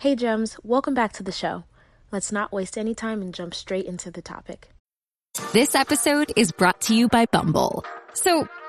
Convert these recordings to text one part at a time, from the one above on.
Hey, Gems, welcome back to the show. Let's not waste any time and jump straight into the topic. This episode is brought to you by Bumble. So,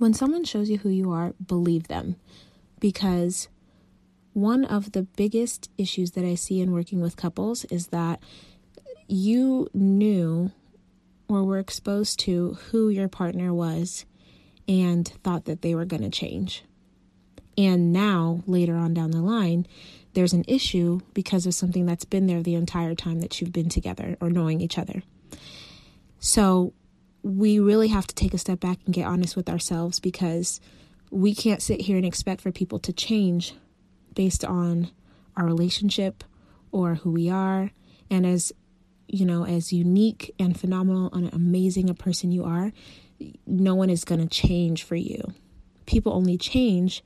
When someone shows you who you are, believe them. Because one of the biggest issues that I see in working with couples is that you knew or were exposed to who your partner was and thought that they were going to change. And now, later on down the line, there's an issue because of something that's been there the entire time that you've been together or knowing each other. So, we really have to take a step back and get honest with ourselves because we can't sit here and expect for people to change based on our relationship or who we are. And as you know, as unique and phenomenal and amazing a person you are, no one is going to change for you. People only change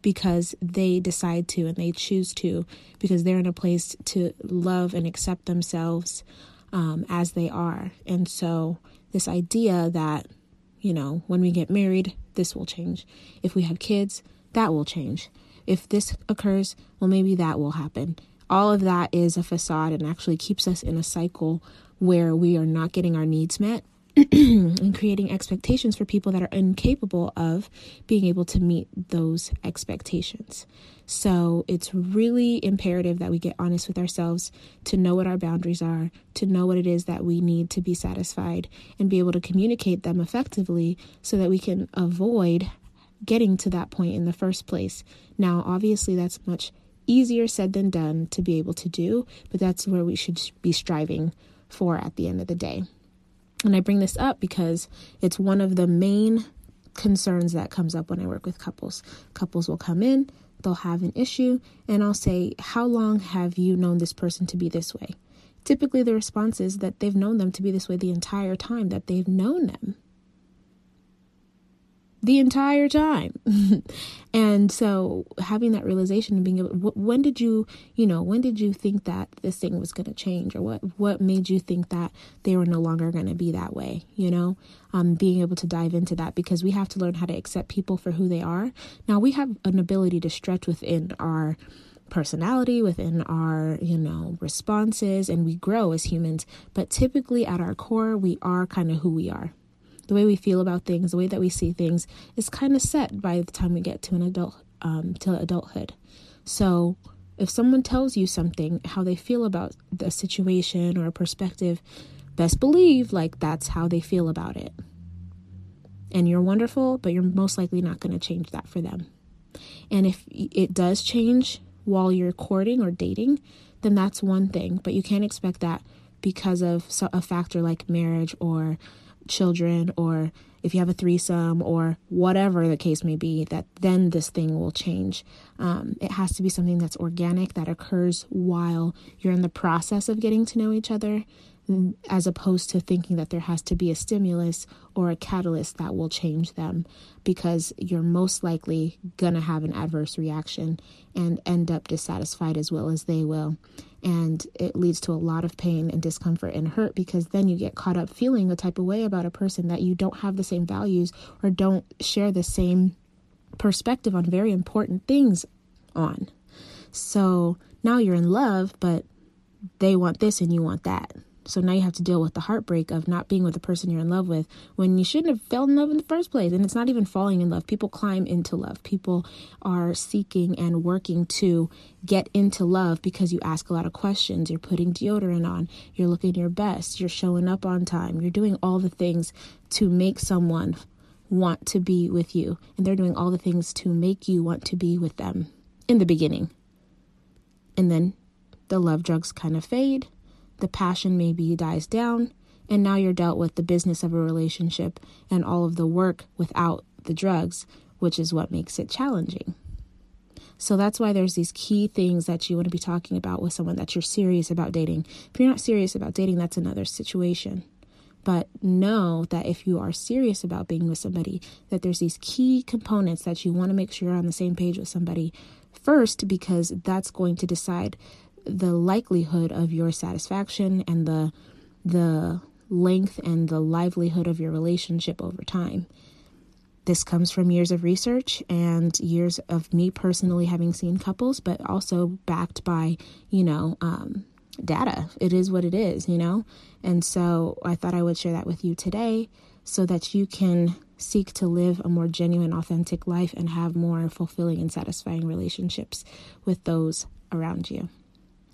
because they decide to and they choose to because they're in a place to love and accept themselves um, as they are. And so this idea that, you know, when we get married, this will change. If we have kids, that will change. If this occurs, well, maybe that will happen. All of that is a facade and actually keeps us in a cycle where we are not getting our needs met and creating expectations for people that are incapable of being able to meet those expectations. So it's really imperative that we get honest with ourselves to know what our boundaries are, to know what it is that we need to be satisfied, and be able to communicate them effectively so that we can avoid getting to that point in the first place. Now, obviously, that's much easier said than done to be able to do, but that's where we should be striving for at the end of the day. And I bring this up because it's one of the main concerns that comes up when I work with couples. Couples will come in, they'll have an issue, and I'll say, How long have you known this person to be this way? Typically, the response is that they've known them to be this way the entire time that they've known them the entire time. and so having that realization and being able when did you, you know, when did you think that this thing was going to change or what what made you think that they were no longer going to be that way, you know? Um being able to dive into that because we have to learn how to accept people for who they are. Now we have an ability to stretch within our personality, within our, you know, responses, and we grow as humans. But typically at our core, we are kind of who we are the way we feel about things, the way that we see things is kind of set by the time we get to an adult um, to adulthood. So if someone tells you something, how they feel about the situation or a perspective, best believe like that's how they feel about it. And you're wonderful, but you're most likely not going to change that for them. And if it does change while you're courting or dating, then that's one thing, but you can't expect that because of a factor like marriage or children or if you have a threesome or whatever the case may be, that then this thing will change. Um, it has to be something that's organic, that occurs while you're in the process of getting to know each other, as opposed to thinking that there has to be a stimulus or a catalyst that will change them because you're most likely going to have an adverse reaction and end up dissatisfied as well as they will. And it leads to a lot of pain and discomfort and hurt because then you get caught up feeling a type of way about a person that you don't have the same values or don't share the same perspective on very important things on. So now you're in love, but they want this and you want that. So now you have to deal with the heartbreak of not being with the person you're in love with when you shouldn't have fell in love in the first place. And it's not even falling in love. People climb into love. People are seeking and working to get into love because you ask a lot of questions. You're putting deodorant on. You're looking your best. You're showing up on time. You're doing all the things to make someone want to be with you. And they're doing all the things to make you want to be with them in the beginning. And then the love drugs kind of fade the passion maybe dies down, and now you're dealt with the business of a relationship and all of the work without the drugs, which is what makes it challenging. So that's why there's these key things that you want to be talking about with someone that you're serious about dating. If you're not serious about dating, that's another situation. But know that if you are serious about being with somebody, that there's these key components that you want to make sure you're on the same page with somebody first, because that's going to decide the likelihood of your satisfaction and the the length and the livelihood of your relationship over time. This comes from years of research and years of me personally having seen couples, but also backed by, you know, um, data. It is what it is, you know? And so I thought I would share that with you today so that you can seek to live a more genuine, authentic life and have more fulfilling and satisfying relationships with those around you.